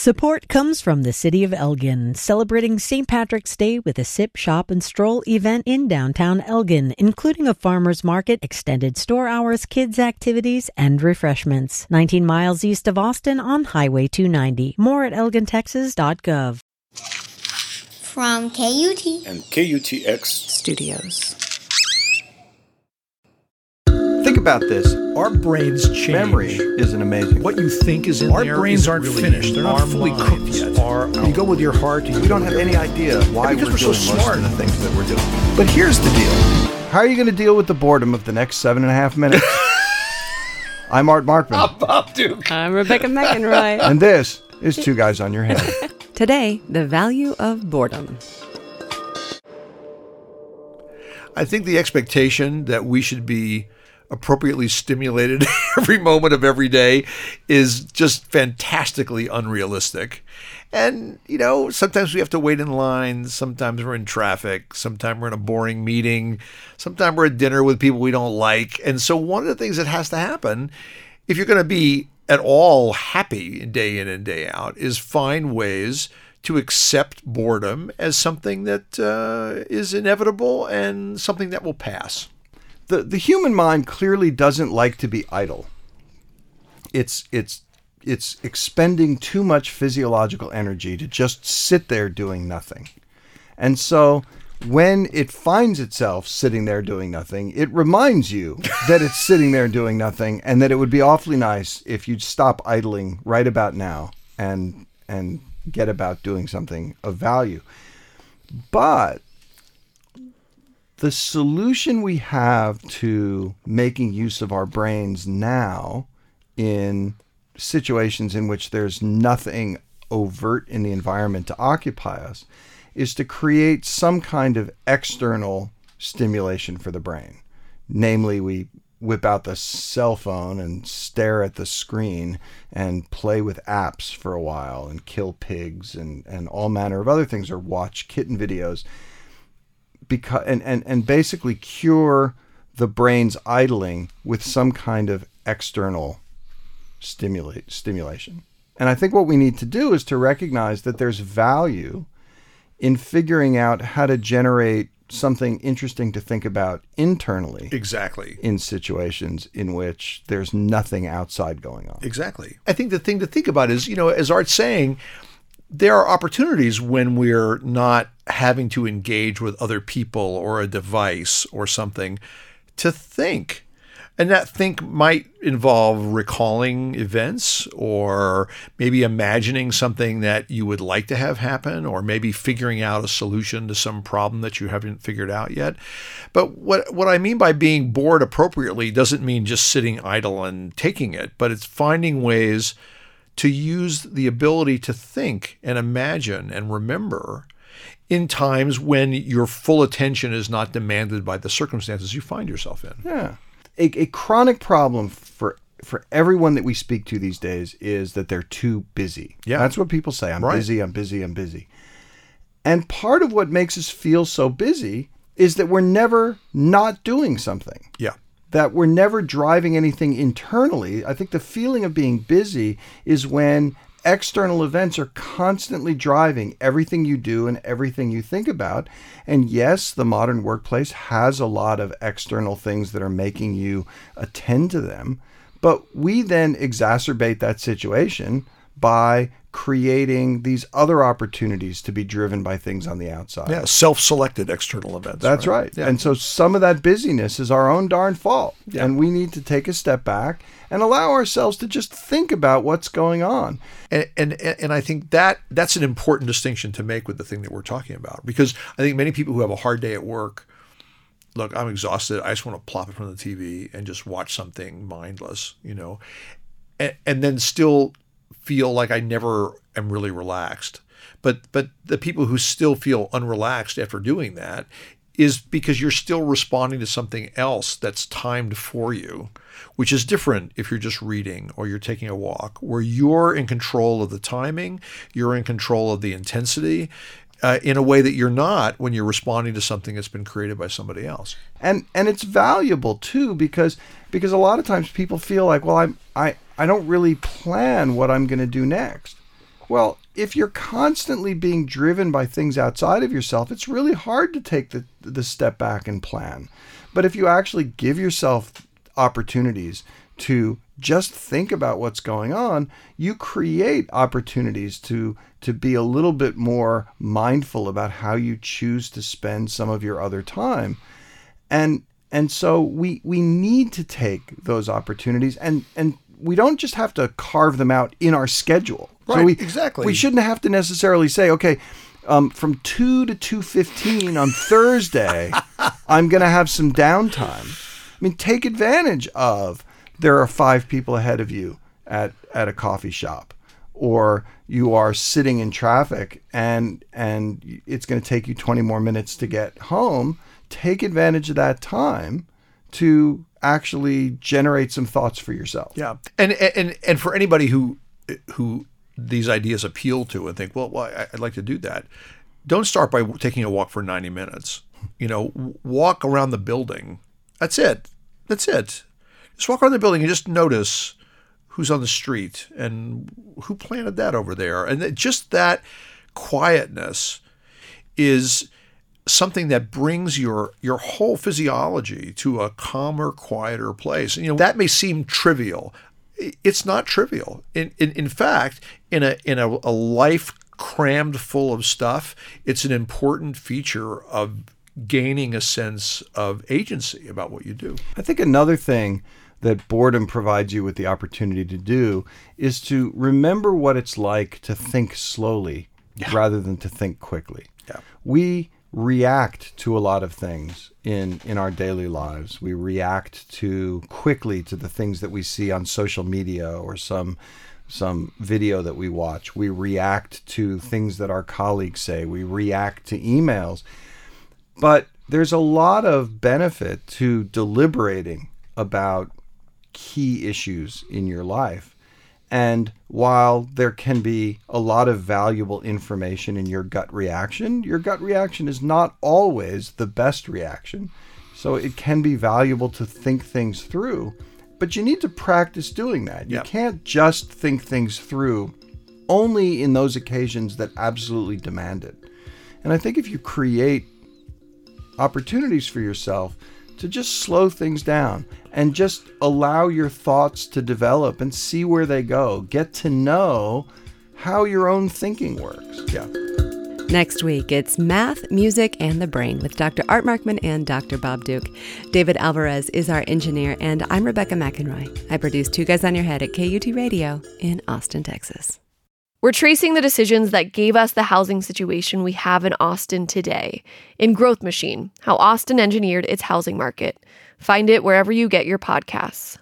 Support comes from the City of Elgin, celebrating St. Patrick's Day with a sip, shop, and stroll event in downtown Elgin, including a farmer's market, extended store hours, kids' activities, and refreshments. 19 miles east of Austin on Highway 290. More at elgintexas.gov. From KUT and KUTX Studios. Think about this. Our brains change. Memory isn't amazing. What you think is in Our there brains isn't aren't really finished. They're not fully cooked yet. Are, you go with your heart. You we don't have any idea why because we're, we're so doing most smart. of the things that we're doing. But here's the deal. How are you going to deal with the boredom of the next seven and a half minutes? I'm Art Markman. I'm Bob Duke. I'm Rebecca McInroy. and this is Two Guys on Your Head. Today, the value of boredom. I think the expectation that we should be appropriately stimulated every moment of every day is just fantastically unrealistic. And, you know, sometimes we have to wait in line. Sometimes we're in traffic. Sometimes we're in a boring meeting. Sometimes we're at dinner with people we don't like. And so, one of the things that has to happen, if you're going to be at all happy day in and day out, is find ways to accept boredom as something that uh, is inevitable and something that will pass. The the human mind clearly doesn't like to be idle. It's it's it's expending too much physiological energy to just sit there doing nothing. And so when it finds itself sitting there doing nothing, it reminds you that it's sitting there doing nothing and that it would be awfully nice if you'd stop idling right about now and and get about doing something of value. But the solution we have to making use of our brains now in situations in which there's nothing overt in the environment to occupy us is to create some kind of external stimulation for the brain. Namely, we whip out the cell phone and stare at the screen and play with apps for a while and kill pigs and, and all manner of other things or watch kitten videos because and, and, and basically cure the brain's idling with some kind of external stimulate stimulation. And I think what we need to do is to recognize that there's value in figuring out how to generate something interesting to think about internally. Exactly. In situations in which there's nothing outside going on. Exactly. I think the thing to think about is, you know, as Art's saying, there are opportunities when we're not having to engage with other people or a device or something to think. And that think might involve recalling events or maybe imagining something that you would like to have happen or maybe figuring out a solution to some problem that you haven't figured out yet. But what what I mean by being bored appropriately doesn't mean just sitting idle and taking it, but it's finding ways to use the ability to think and imagine and remember in times when your full attention is not demanded by the circumstances you find yourself in. Yeah. A, a chronic problem for for everyone that we speak to these days is that they're too busy. Yeah. That's what people say. I'm Right. busy, I'm busy, I'm busy. And part of what makes us feel so busy is that we're never not doing something. Yeah. That we're never driving anything internally. I think the feeling of being busy is when external events are constantly driving everything you do and everything you think about. And yes, the modern workplace has a lot of external things that are making you attend to them. But we then exacerbate that situation by creating these other opportunities to be driven by things on the outside. Yeah, self-selected external events. That's right. Yeah. And so some of that busyness is our own darn fault. Yeah. And we need to take a step back and allow ourselves to just think about what's going on. and, and and I think that that's an important distinction to make with the thing that we're talking about because I think many people who have a hard day at work, look, I'm exhausted. I just want to plop in front of the TV and just watch something mindless, you know, and, and then still feel like I never am really relaxed. But but the people who still feel unrelaxed after doing that is because you're still responding to something else that's timed for you, which is different if you're just reading or you're taking a walk, where you're in control of the timing, you're in control of the intensity. Uh, in a way that you're not when you're responding to something that's been created by somebody else. And and it's valuable too because because a lot of times people feel like, well, I'm I I don't really plan what I'm going to do next. Well, if you're constantly being driven by things outside of yourself, it's really hard to take the, the step back and plan. But if you actually give yourself opportunities to just think about what's going on, you create opportunities to to be a little bit more mindful about how you choose to spend some of your other time. And and so we we need to take those opportunities and and we don't just have to carve them out in our schedule. so Right, we, exactly. We shouldn't have to necessarily say, okay, um, from two to two fifteen on Thursday, I'm going to have some downtime. I mean, take advantage of there are five people ahead of you at at a coffee shop, or you are sitting in traffic and and it's going to take you 20 more minutes to get home. Take advantage of that time to actually generate some thoughts for yourself. Yeah, and and and for anybody who who these ideas appeal to and think, well, well, I'd like to do that. Don't start by taking a walk for ninety minutes. You know, walk around the building. That's it. That's it. Just walk around the building and just notice who's on the street and who planted that over there, and just that quietness is something that brings your your whole physiology to a calmer, quieter place. And, you know, that may seem trivial. It's not trivial. In in, in fact, in a in a, a life crammed full of stuff, it's an important feature of gaining a sense of agency about what you do. I think another thing that boredom provides you with the opportunity to do is to remember what it's like to think slowly rather than to think quickly. Yeah. We react to a lot of things in in our daily lives. We react to quickly to the things that we see on social media or some some video that we watch. We react to things that our colleagues say. We react to emails. But there's a lot of benefit to deliberating about key issues in your life. And while there can be a lot of valuable information in your gut reaction, your gut reaction is not always the best reaction. So it can be valuable to think things through, but you need to practice doing that. You Yep. can't just think things through only in those occasions that absolutely demand it. And I think if you create opportunities for yourself to just slow things down and just allow your thoughts to develop and see where they go. Get to know how your own thinking works. Yeah. Next week, it's math, music, and the brain with Dr. Art Markman and Dr. Bob Duke. David Alvarez is our engineer, and I'm Rebecca McInroy. I produce Two Guys on Your Head at KUT Radio in Austin, Texas. We're tracing the decisions that gave us the housing situation we have in Austin today. In Growth Machine, how Austin engineered its housing market. Find it wherever you get your podcasts.